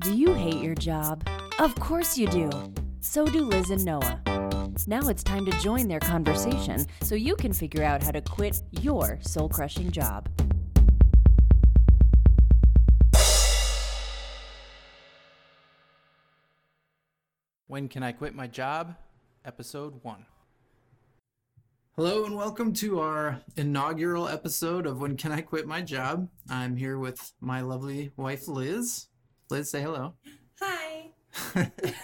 Do you hate your job? Of course you do. So do Liz and Noah. Now it's time to join their conversation so you can figure out how to quit your soul crushing job. When Can I Quit My Job? Episode 1. Hello and welcome to our inaugural episode of When Can I Quit My Job? I'm here with my lovely wife Liz. Liz, say hello. Hi.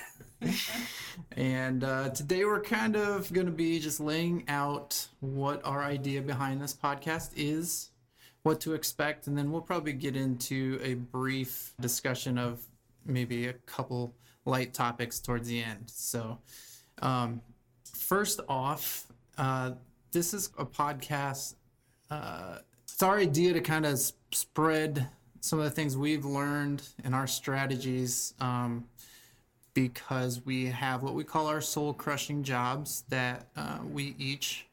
And uh, today we're kind of going to be just laying out what our idea behind this podcast is, what to expect, and then we'll probably get into a brief discussion of maybe a couple light topics towards the end. So, um, first off, uh, this is a podcast. Uh, it's our idea to kind of spread some of the things we've learned and our strategies. Um, because we have what we call our soul crushing jobs that uh, we each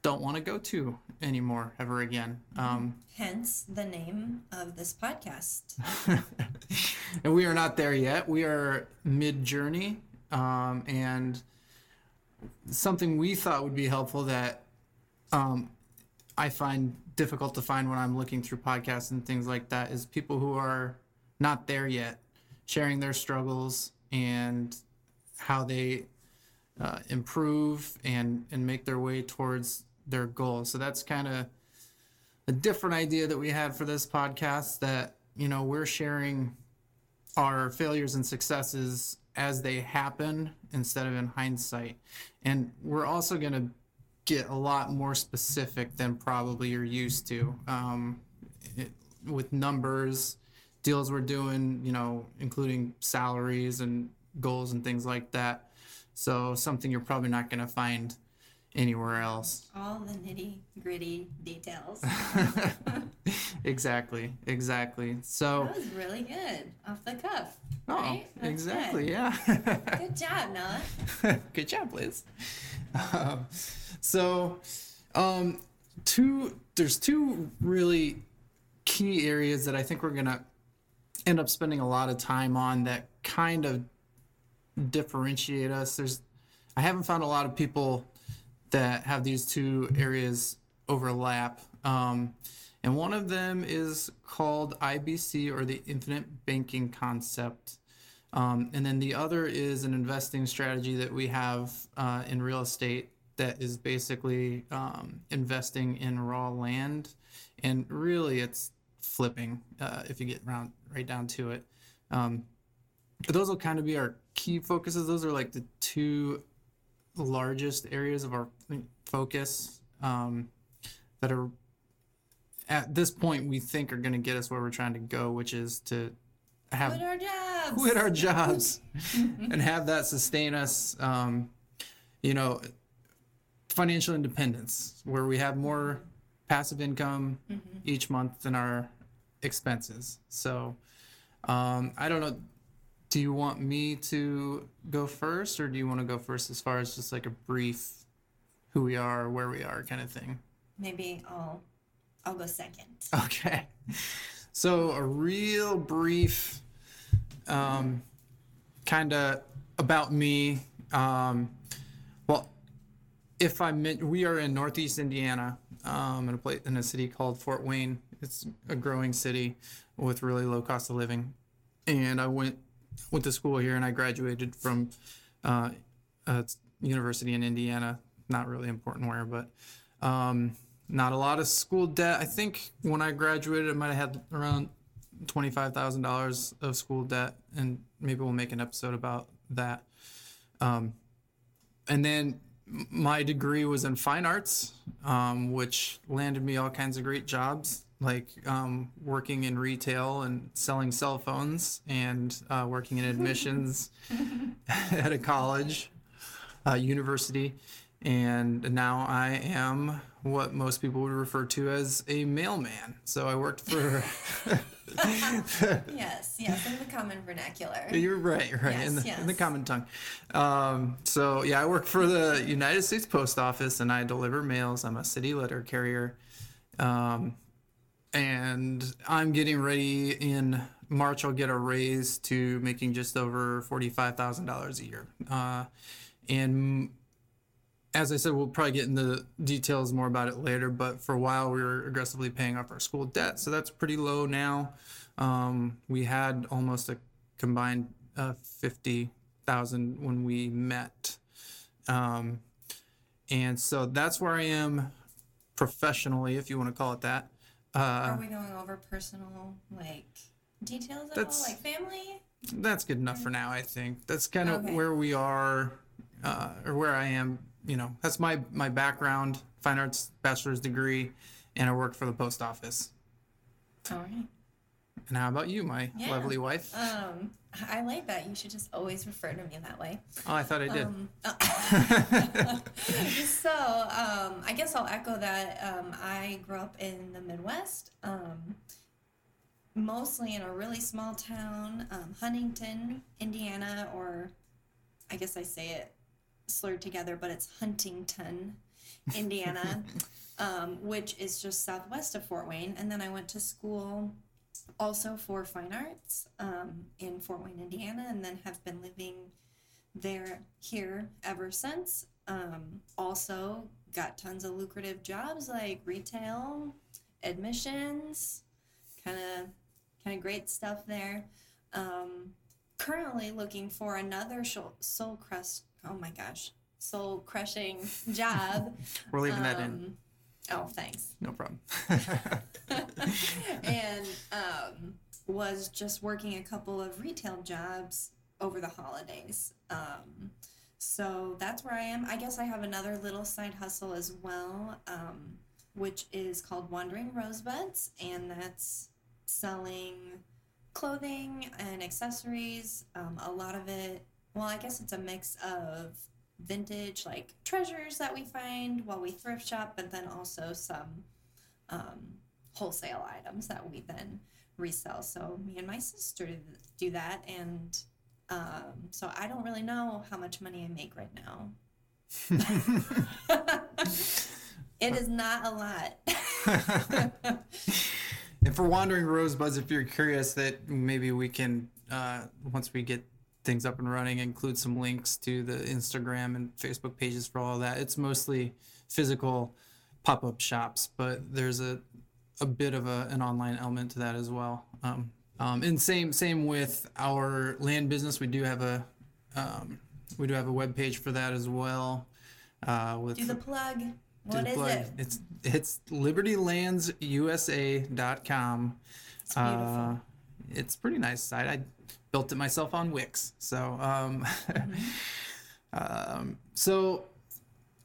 don't want to go to anymore ever again. Um, Hence the name of this podcast. and we are not there yet. We are mid journey. Um, and something we thought would be helpful that um, I find difficult to find when I'm looking through podcasts and things like that is people who are not there yet sharing their struggles and how they uh, improve and and make their way towards their goal. So that's kind of a different idea that we had for this podcast. That you know we're sharing our failures and successes as they happen instead of in hindsight, and we're also going to get a lot more specific than probably you're used to um, it, with numbers deals we're doing, you know, including salaries and goals and things like that. So something you're probably not going to find anywhere else. All the nitty gritty details. exactly, exactly. So that was really good off the cuff. Oh, right? Exactly, good. yeah. Good job, Noah. Good job, Liz. Um, so, um, two there's two really key areas that I think we're gonna end up spending a lot of time on that kind of differentiate us. There's I haven't found a lot of people that have these two areas overlap. Um, and one of them is called IBC or the infinite banking concept. Um, and then the other is an investing strategy that we have uh, in real estate that is basically um, investing in raw land. And really, it's flipping uh, if you get round right down to it. Um, but those will kind of be our key focuses. Those are like the two largest areas of our focus um, that are at this point we think are going to get us where we're trying to go, which is to have Quit our jobs. quit our jobs and have that sustain us. Um, you know, financial independence, where we have more passive income each month than our expenses. So, um, I don't know. Do you want me to go first, or do you want to go first as far as just like a brief who we are, where we are, kind of thing? Maybe I'll I'll go second. Okay. So a real brief, um, kind of about me. Um, well, if I meant, we are in Northeast Indiana, um, in a place in a city called Fort Wayne. It's a growing city with really low cost of living, and I went went to school here and I graduated from uh, a university in Indiana. Not really important where, but um, not a lot of school debt. I think when I graduated, I might have had around twenty five thousand dollars of school debt, and maybe we'll make an episode about that. Um, and then my degree was in fine arts, um, which landed me all kinds of great jobs, like um, working in retail and selling cell phones, and uh, working in admissions at a college, uh, university, and now I am what most people would refer to as a mailman. So I worked for. Yes, yes, in the common vernacular. You're right, right in, Yes, the, in the common tongue. Um, so yeah, I work for the United States Post Office and I deliver mails. I'm a city letter carrier, um, and I'm getting ready in March. I'll get a raise to making just over forty-five thousand dollars a year. Uh, and as I said, we'll probably get into details more about it later. But for a while, we were aggressively paying off our school debt, so that's pretty low now. Um, we had almost a combined uh, fifty thousand when we met, um, and so that's where I am professionally, if you want to call it that. Uh, Are we going over personal like details at all, like family? that's good enough for now. I think that's kind of Okay. where we are, uh, or where I am. You know, that's my my background, fine arts bachelor's degree, and I worked for the post office. All right. And how about you, my Yeah. lovely wife? Um, I like that. You should just always refer to me in that way. oh, I thought I did. Um, so um, I guess I'll echo that. Um, I grew up in the Midwest, um, mostly in a really small town, um, Huntington, Indiana, or I guess I say it slurred together, but it's Huntington, Indiana, um, which is just southwest of Fort Wayne. And then I went to school also for fine arts um, in Fort Wayne, Indiana, and then have been living there here ever since. Um, also got tons of lucrative jobs like retail, admissions, kind of kind of great stuff there. Um, currently looking for another soul, soul crush. Oh my gosh, soul crushing job. We're leaving that in. Oh, thanks No problem. and um, was just working a couple of retail jobs over the holidays. Um, so that's where I am. I guess I have another little side hustle as well, um, which is called Wandering Rosebuds, and that's selling clothing and accessories. Um, a lot of it, well, I guess it's a mix of vintage, like treasures that we find while we thrift shop, but then also some um, wholesale items that we then resell. So me and my sister do that, and um, so I don't really know how much money I make right now. it is not a lot. And for Wandering Rosebuds, if you're curious, that maybe we can, uh, once we get things up and running, include some links to the Instagram and Facebook pages for all of that. It's mostly physical pop up shops, but there's a, a bit of a, an online element to that as well. Um, um, and same same with our land business. We do have a um, we do have a web page for that as well. Uh, with do the plug. What the is plug. it? It's it's libertylandsusa.com. It's beautiful. Uh, it's a pretty nice site. I built it myself on Wix. So um, um, so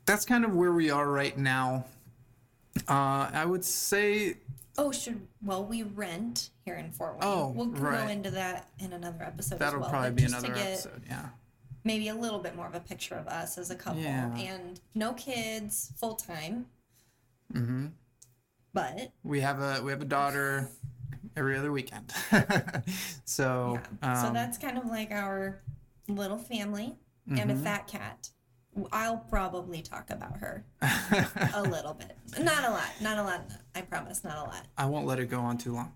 that's kind of where we are right now. Uh, I would say oh, should well we rent here in Fort Wayne. Oh, we'll go into that in another episode. that'll as well, probably be another episode. Yeah. maybe a little bit more of a picture of us as a couple, Yeah. and no kids, full time. Mm-hmm. But We have a we have a daughter every other weekend. so yeah, so um, that's kind of like our little family and Mm-hmm. a fat cat. I'll probably talk about her a little bit, not a lot, not a lot. I promise, not a lot. I won't let it go on too long.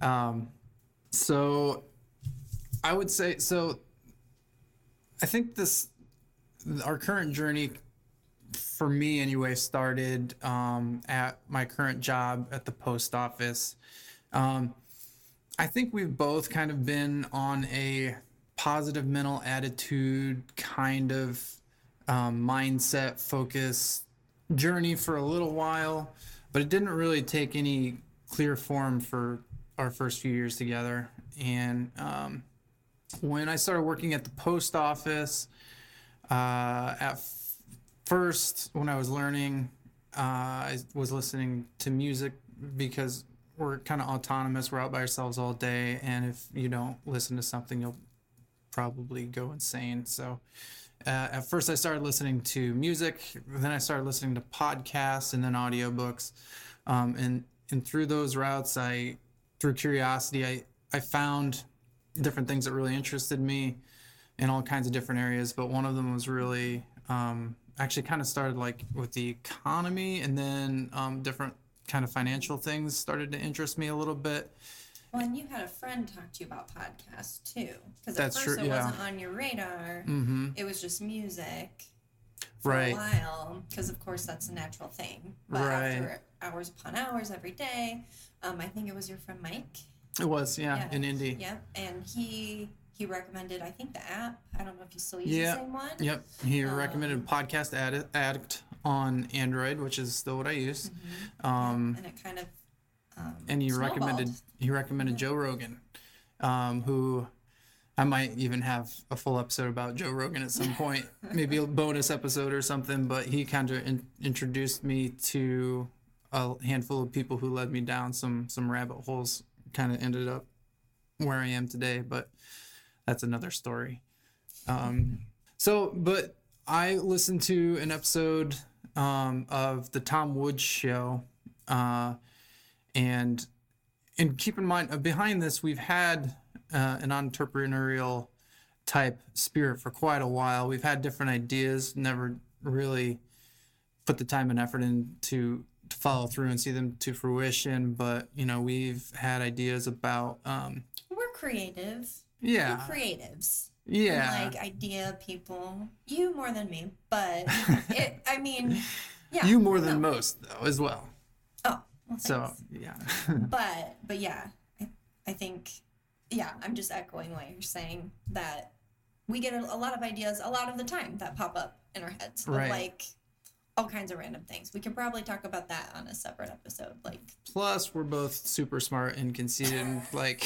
Um, so I would say so. I think this our current journey for me anyway started um, at my current job at the post office. Um, I think we've both kind of been on a positive mental attitude kind of um, mindset focus journey for a little while, but it didn't really take any clear form for our first few years together. And um, when I started working at the post office, uh, at f- first, when I was learning, uh, I was listening to music because we're kind of autonomous. We're out by ourselves all day, and if you don't listen to something, you'll probably go insane. So, uh, at first, I started listening to music. Then I started listening to podcasts and then audiobooks. Um, and and through those routes, I through curiosity, I I found different things that really interested me in all kinds of different areas. But one of them was really um, actually kind of started like with the economy and then um, different kind of financial things started to interest me a little bit. Well, and you had a friend talk to you about podcasts too, because at That's first true, it yeah. wasn't on your radar. Mm-hmm. It was just music for Right. a while, because of course that's a natural thing. But Right. after hours upon hours every day, um, I think it was your friend Mike. It was, yeah, Yeah. in Indy. Yep, and he he recommended I think the app. I don't know if you still use Yeah. the same one. Yep. He Um, recommended Podcast Addict, Addict on Android, which is still what I use. Um, and it kind of um, and he snowballed. recommended he recommended Joe Rogan, um, who I might even have a full episode about Joe Rogan at some point, maybe a bonus episode or something. But he kind of in, introduced me to a handful of people who led me down some some rabbit holes. Kind of ended up where I am today, but that's another story. Um, so, but I listened to an episode um, of the Tom Woods show, uh, and and keep in mind uh, behind this we've had uh, an entrepreneurial type spirit for quite a while. We've had different ideas, never really put the time and effort in to, to follow through and see them to fruition. But you know, we've had ideas about um, We're creative. yeah, We're creatives. Yeah, And, like idea people. You more than me, but it. I mean, yeah. you more than no. most though as well. Oh, well, So yeah, but but yeah, I, I think yeah, I'm just echoing what you're saying that we get a, a lot of ideas a lot of the time that pop up in our heads Right. like all kinds of random things. We could probably talk about that on a separate episode. Like Plus, we're both super smart and conceited. And like,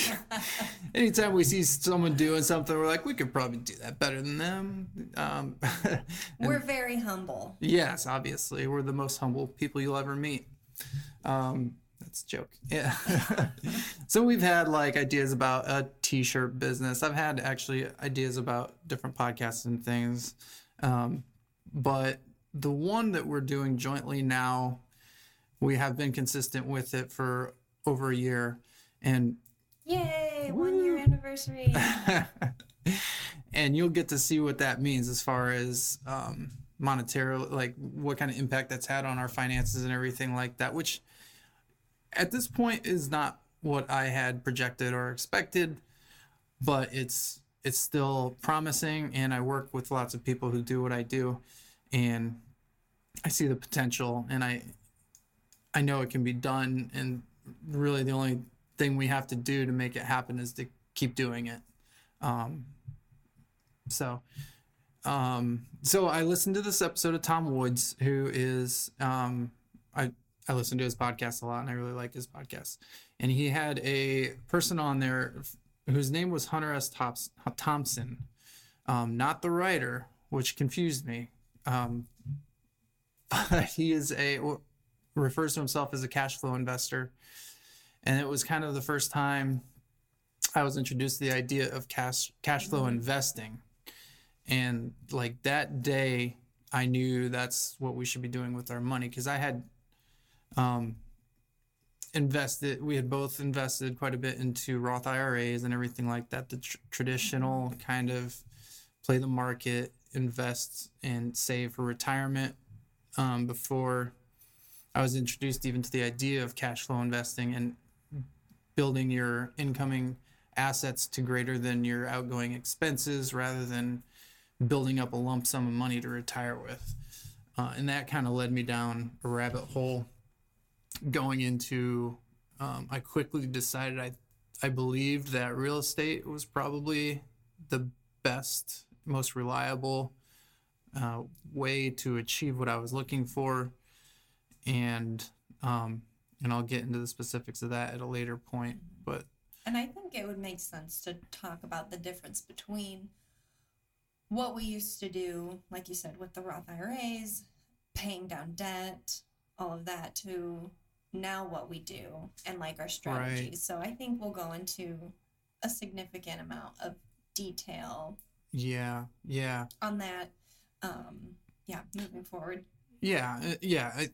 anytime we see someone doing something, we're like, we could probably do that better than them. Um, we're very humble. yes, obviously, we're the most humble people you'll ever meet. Um, that's a joke. Yeah. so we've had like ideas about a t-shirt business. I've had actually ideas about different podcasts and things. Um, but the one that we're doing jointly now, we have been consistent with it for over a year. And Yay! One year anniversary. and you'll get to see what that means as far as um, monetary, like what kind of impact that's had on our finances and everything like that. Which, at this point, is not what I had projected or expected, but it's it's still promising. And I work with lots of people who do what I do, and I see the potential, and I I know it can be done. And really, the only thing we have to do to make it happen is to keep doing it. Um, so, um, so I listened to this episode of Tom Woods, who is, um, I, I listen to his podcast a lot and I really like his podcast. And he had a person on there whose name was Hunter S. Thompson, um, not the writer, which confused me. Um, but he is a, refers to himself as a cash flow investor. And it was kind of the first time I was introduced to the idea of cash cash flow investing. And like that day, I knew that's what we should be doing with our money because I had um, invested, we had both invested quite a bit into Roth IRAs and everything like that, the tr- traditional kind of play the market, invest, and save for retirement um, before I was introduced even to the idea of cash flow investing and building your incoming assets to greater than your outgoing expenses rather than building up a lump sum of money to retire with. Uh, and that kind of led me down a rabbit hole going into um, I quickly decided I I believed that real estate was probably the best, most reliable uh, way to achieve what I was looking for, and um, and I'll get into the specifics of that at a later point. But And I think it would make sense to talk about the difference between what we used to do, like you said, with the Roth IRAs, paying down debt, all of that, to now what we do and like our strategies. So I think we'll go into a significant amount of detail yeah, yeah, on that. Um, yeah, moving forward. Yeah, uh, yeah. I,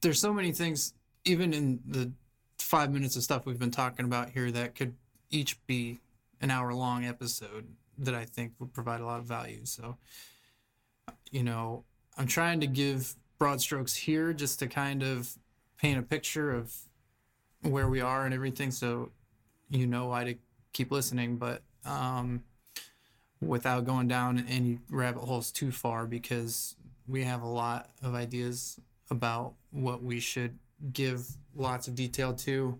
there's so many things, even in the five minutes of stuff we've been talking about here, that could each be an hour long episode that I think would provide a lot of value. So, you know, I'm trying to give broad strokes here just to kind of paint a picture of where we are and everything, so you know why to keep listening. But um, without going down any rabbit holes too far, because we have a lot of ideas about what we should give lots of detail to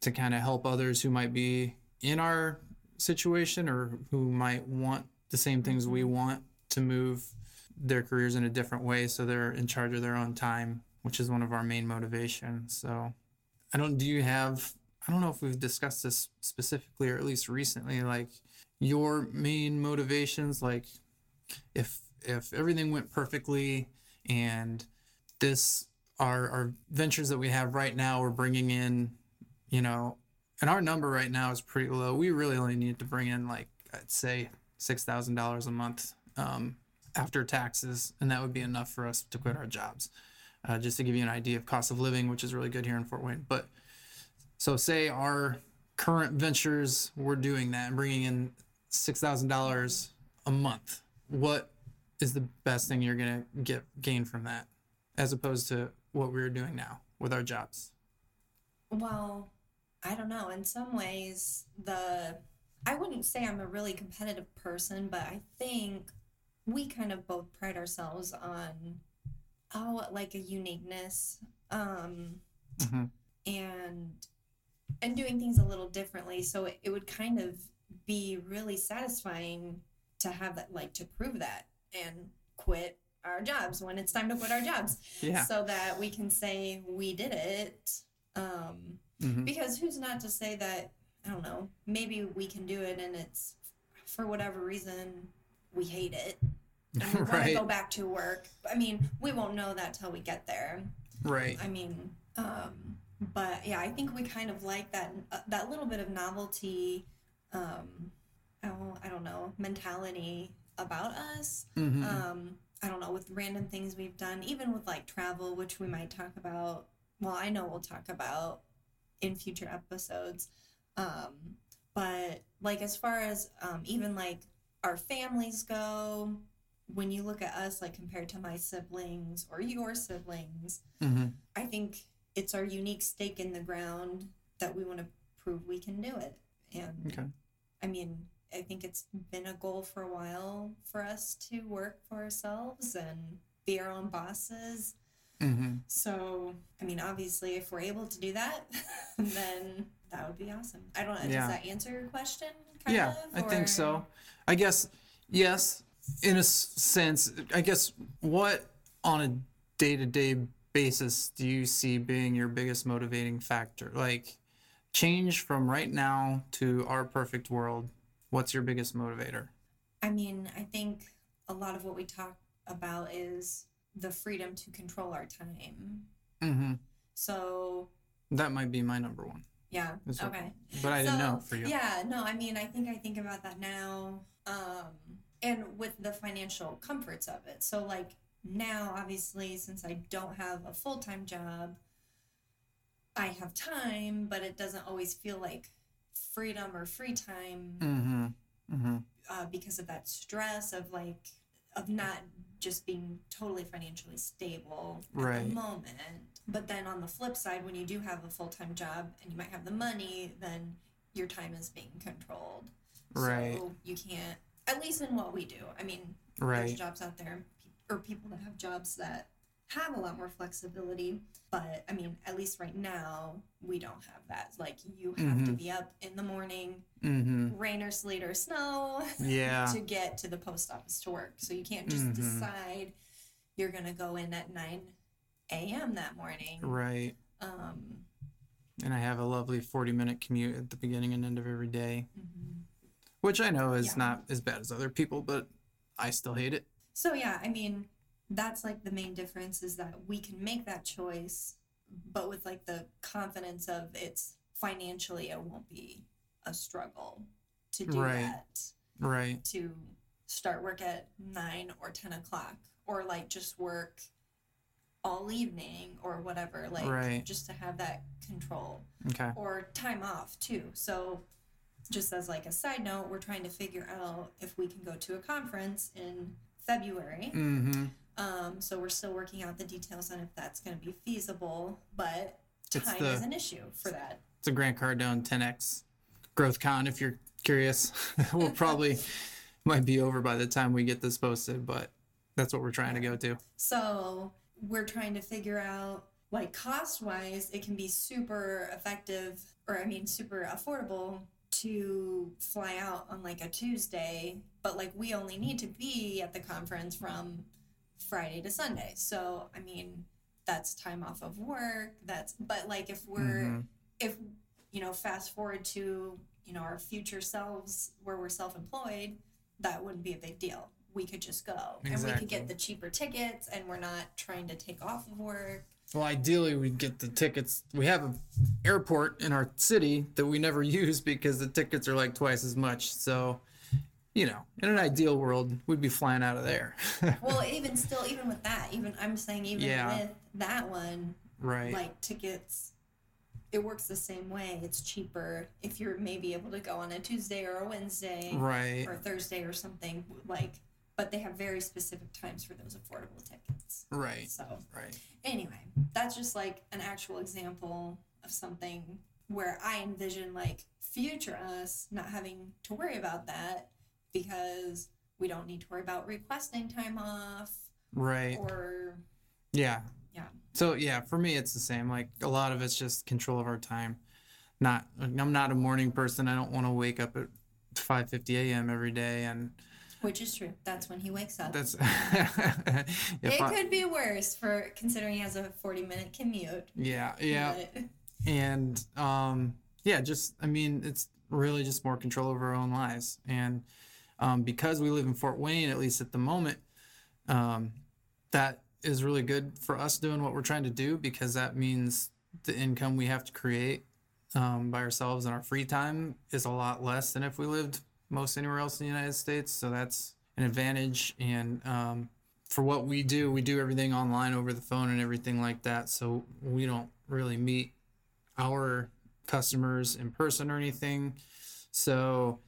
to kind of help others who might be in our situation or who might want the same things we want to move their careers in a different way so they're in charge of their own time which is one of our main motivations. So i don't do you have i don't know if we've discussed this specifically or at least recently like your main motivations? Like if if everything went perfectly and this our our ventures that we have right now we're bringing in you know and our number right now is pretty low. We really only need to bring in like i'd say $6000 a month um, after taxes and that would be enough for us to quit our jobs. Uh, just to give you an idea of cost of living which is really good here in fort wayne. But so say our current ventures we're doing that and bringing in $6000 a month what is the best thing you're going to get gain from that as opposed to what we're doing now with our jobs Well, I don't know. In some ways, the I wouldn't say I'm a really competitive person, but I think we kind of both pride ourselves on oh, like a uniqueness, um, Mhm. and and doing things a little differently. So it, it would kind of be really satisfying to have that, like, to prove that and quit our jobs when it's time to quit our jobs yeah so that we can say we did it. Um, Mhm. Because who's not to say that, I don't know, maybe we can do it and it's for whatever reason we hate it and we want to right go back to work. I mean, we won't know that till we get there. right I mean, um, but yeah, I think we kind of like that uh, that little bit of novelty. Um, oh, I don't know, mentality about us Mhm. um i don't know with random things we've done even with like travel which we might talk about well i know we'll talk about in future episodes um but like as far as um even like our families go when you look at us like compared to my siblings or your siblings Mhm. i think it's our unique stake in the ground that we want to prove we can do it and okay I mean, I think it's been a goal for a while for us to work for ourselves and be our own bosses. hmm So, I mean, obviously, if we're able to do that, then that would be awesome. I don't know. Yeah. Does that answer your question? Kind yeah of, i think so i guess yes in a sense i guess what on a day-to-day basis do you see being your biggest motivating factor like change from right now to our perfect world what's your biggest motivator I mean, I think a lot of what we talk about is the freedom to control our time. mm-hmm. So, that might be my number one yeah. Okay. but i didn't know for you Yeah, no, I mean, I think I think about that now, um, and with the financial comforts of it. So, like now, obviously, since I don't have a full time job, I have time, but it doesn't always feel like freedom or free time mm-hmm mm-hmm uh, because of that stress of like of not just being totally financially stable at Right. the moment. But then on the flip side, when you do have a full time job and you might have the money, then your time is being controlled. Right. So you can't, at least in what we do. I mean, right there's jobs out there or people that have jobs that have a lot more flexibility. But I mean, at least right now, we don't have that. Like, you have to Mhm. be up in the morning, mm-hmm rain or sleet or snow yeah to get to the post office to work. So you can't just Mhm. decide you're gonna go in at nine a.m. that morning. right Um, and i have a lovely 40 minute commute at the beginning and end of every day mhm. which i know is Yeah. not as bad as other people but i still hate it So yeah, I mean, that's like the main difference is that we can make that choice, but with like the confidence of it's financially it won't be a struggle to do Right. that. right To start work at nine or ten o'clock, or like just work all evening or whatever, like Right. just to have that control okay or time off too. So, just as like a side note, we're trying to figure out if we can go to a conference in February. mm-hmm Um, so we're still working out the details on if that's going to be feasible. But It's time the- is an issue for that. It's a Grant Cardone 10x Growth Con. If you're curious, we'll probably might be over by the time we get this posted, but that's what we're trying to go to. So we're trying to figure out, like, cost wise, it can be super effective, or I mean, super affordable to fly out on like a Tuesday, but like, we only need to be at the conference from Friday to Sunday. So, I mean, that's time off of work. That's, but like, if we're, Mhm. if, you know, fast forward to, you know, our future selves where we're self employed, that wouldn't be a big deal. We could just go and we could get the cheaper tickets and we're not trying to take off of work. Well, ideally, we'd get the tickets. We have an airport in our city that we never use because the tickets are like twice as much. So, you know, in an ideal world, we'd be flying out of there. Well, even still, even with that, even I'm saying, even Yeah. with that one, right. like tickets, it works the same way. It's cheaper if you're maybe able to go on a Tuesday or a Wednesday right. or Thursday or something like. But they have very specific times for those affordable tickets. Right. So Right. anyway, that's just like an actual example of something where I envision like future us not having to worry about that because we don't need to worry about requesting time off Right. or Yeah. Yeah. So yeah, for me it's the same. Like a lot of it's just control of our time. Not I'm not a morning person. I don't want to wake up at 5:50 a.m. every day and which is true. That's when he wakes up. that's it I- could be worse for considering he has a 40 minute commute. yeah, yeah. but- and um yeah just i mean it's really just more control over our own lives and um, because we live in fort wayne at least at the moment um, that is really good for us doing what we're trying to do because that means the income we have to create um, by ourselves in our free time is a lot less than if we lived most anywhere else in the united states. So that's an advantage. And um, for what we do we do everything online over the phone and everything like that. So we don't really meet our customers in person or anything. So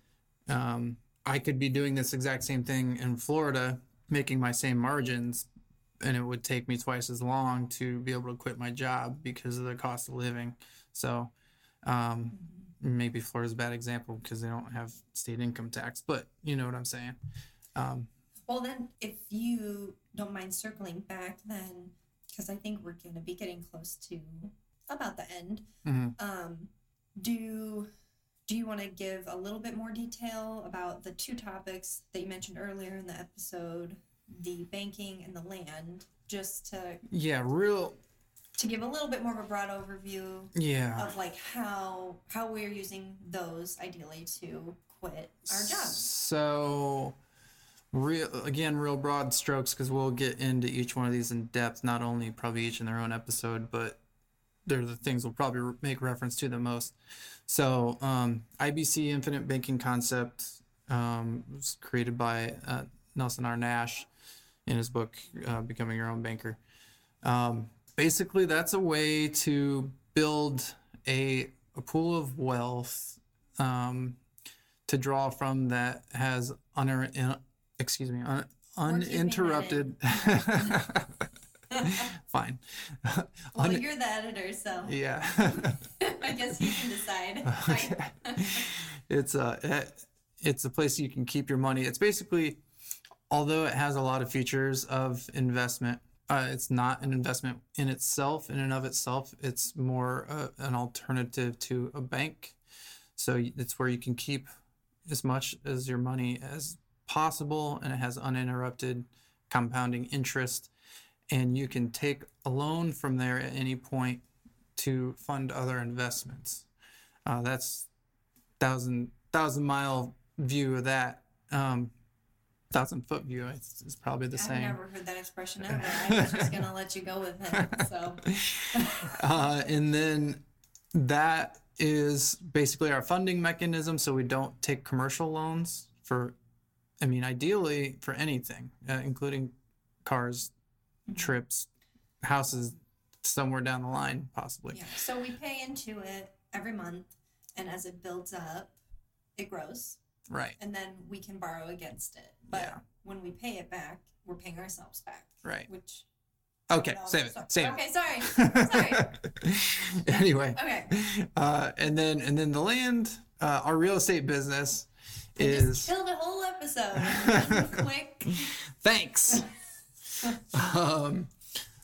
um, I could be doing this exact same thing in Florida, making my same margins, and it would take me twice as long to be able to quit my job because of the cost of living. So um, maybe Florida's a bad example because they don't have state income tax, but you know what I'm saying. Um, Well, then, if you don't mind circling back, then, because I think we're going to be getting close to about the end, mhm. um, do do you want to give a little bit more detail about the two topics that you mentioned earlier in the episode, the banking and the land, just to Yeah, real. to give a little bit more of a broad overview Yeah. of like how how we're using those ideally to quit our jobs. So, real again, real broad strokes because we'll get into each one of these in depth. Not only probably each in their own episode, but they're the things we'll probably make reference to the most. So, um, IBC Infinite Banking Concept um, was created by uh, Nelson R. Nash in his book uh, Becoming Your Own Banker. Um, basically, that's a way to build a, a pool of wealth um, to draw from that has in, excuse me un, We're keeping it in. uninterrupted. Fine. Well, Un- you're the editor, so yeah. I guess you can decide. Okay. it's a it's a place you can keep your money. It's basically, although it has a lot of features of investment, uh, it's not an investment in itself, in and of itself. It's more uh, an alternative to a bank. So it's where you can keep as much as your money as possible, and it has uninterrupted compounding interest. And you can take a loan from there at any point to fund other investments. Uh, that's thousand thousand mile view of that. Um, thousand foot view is, is probably the same. I've never heard that expression ever. I was just gonna let you go with it. So uh, and then that is basically our funding mechanism so we don't take commercial loans for i mean ideally for anything uh, including cars trips houses somewhere down the line possibly yeah. So we pay into it every month, and as it builds up, it grows, right and then we can borrow against it. But Yeah. when we pay it back, we're paying ourselves back, right which Okay, No, save it. sorry. Save Okay, sorry. Sorry. anyway, Okay. uh, and then and then the land, uh, our real estate business is Just killed a whole episode. Quick. thanks. Um,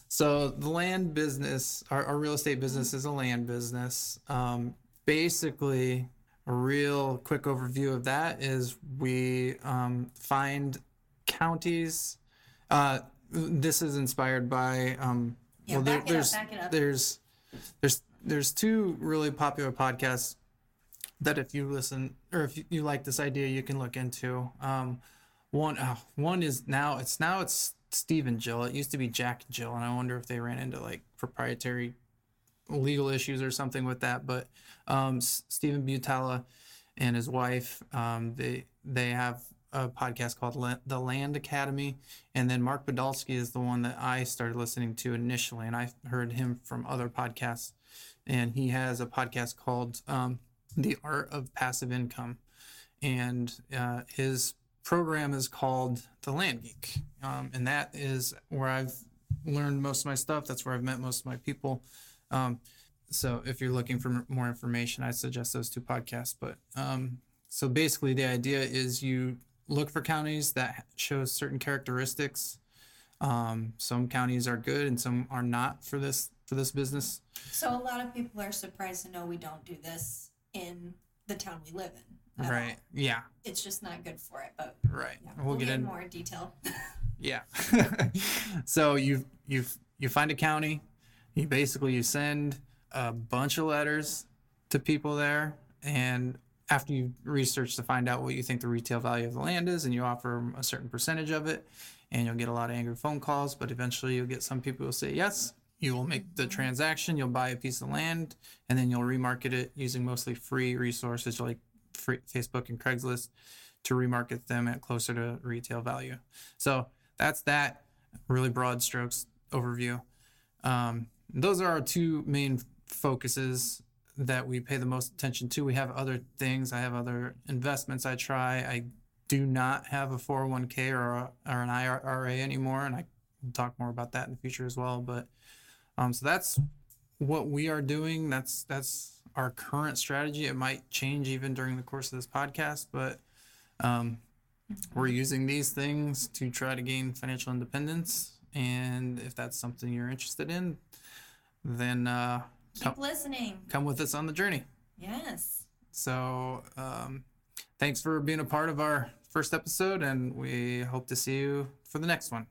so the land business, our, our real estate business is a land business. Um, basically, a real quick overview of that is we um, find counties. Uh, this is inspired by. Um, Yeah, well, there, back it up, there's up. there's there's there's two really popular podcasts that if you listen or if you, you like this idea, you can look into. Um, one oh, one is now it's now it's Steve and Jill. It used to be Jack and Jill, and I wonder if they ran into like proprietary legal issues or something with that. But um, Stephen Butala and his wife, um, they they have a podcast called La- The Land Academy, and then Mark Podolsky is the one that I started listening to initially, and I heard him from other podcasts, and he has a podcast called um, The Art of Passive Income, and uh, his program is called The Land Geek, um, and that is where I've learned most of my stuff. That's where I've met most of my people. Um, so if you're looking for more information, I suggest those two podcasts. But um, so basically, the idea is you look for counties that show certain characteristics. Um, some counties are good and some are not for this for this business. So a lot of people are surprised to know we don't do this in the town we live in. At all. Right. Yeah. It's just not good for it, but Right. yeah, we'll, we'll, get, get, in. more detail. Yeah. so you you you find a county, you basically you send a bunch of letters to people there, and after you research to find out what you think the retail value of the land is, and you offer a certain percentage of it, and you'll get a lot of angry phone calls, but eventually you'll get some people who will say yes. You will make the mm-hmm. transaction. You'll buy a piece of land, and then you'll remarket it using mostly free resources like Facebook and Craigslist to remarket them at closer to retail value. So that's that really broad strokes overview. Um, those are our two main focuses that we pay the most attention to. We have other things. I have other investments I try. I do not have a 401k or, a, or an IRA anymore, and I talk more about that in the future as well. But um, so that's what we are doing. That's that's our current strategy. It might change even during the course of this podcast, but um, we're using these things to try to gain financial independence. And if that's something you're interested in, then uh, Keep come, listening. come with us on the journey. Yes. So um, thanks for being a part of our first episode, and we hope to see you for the next one.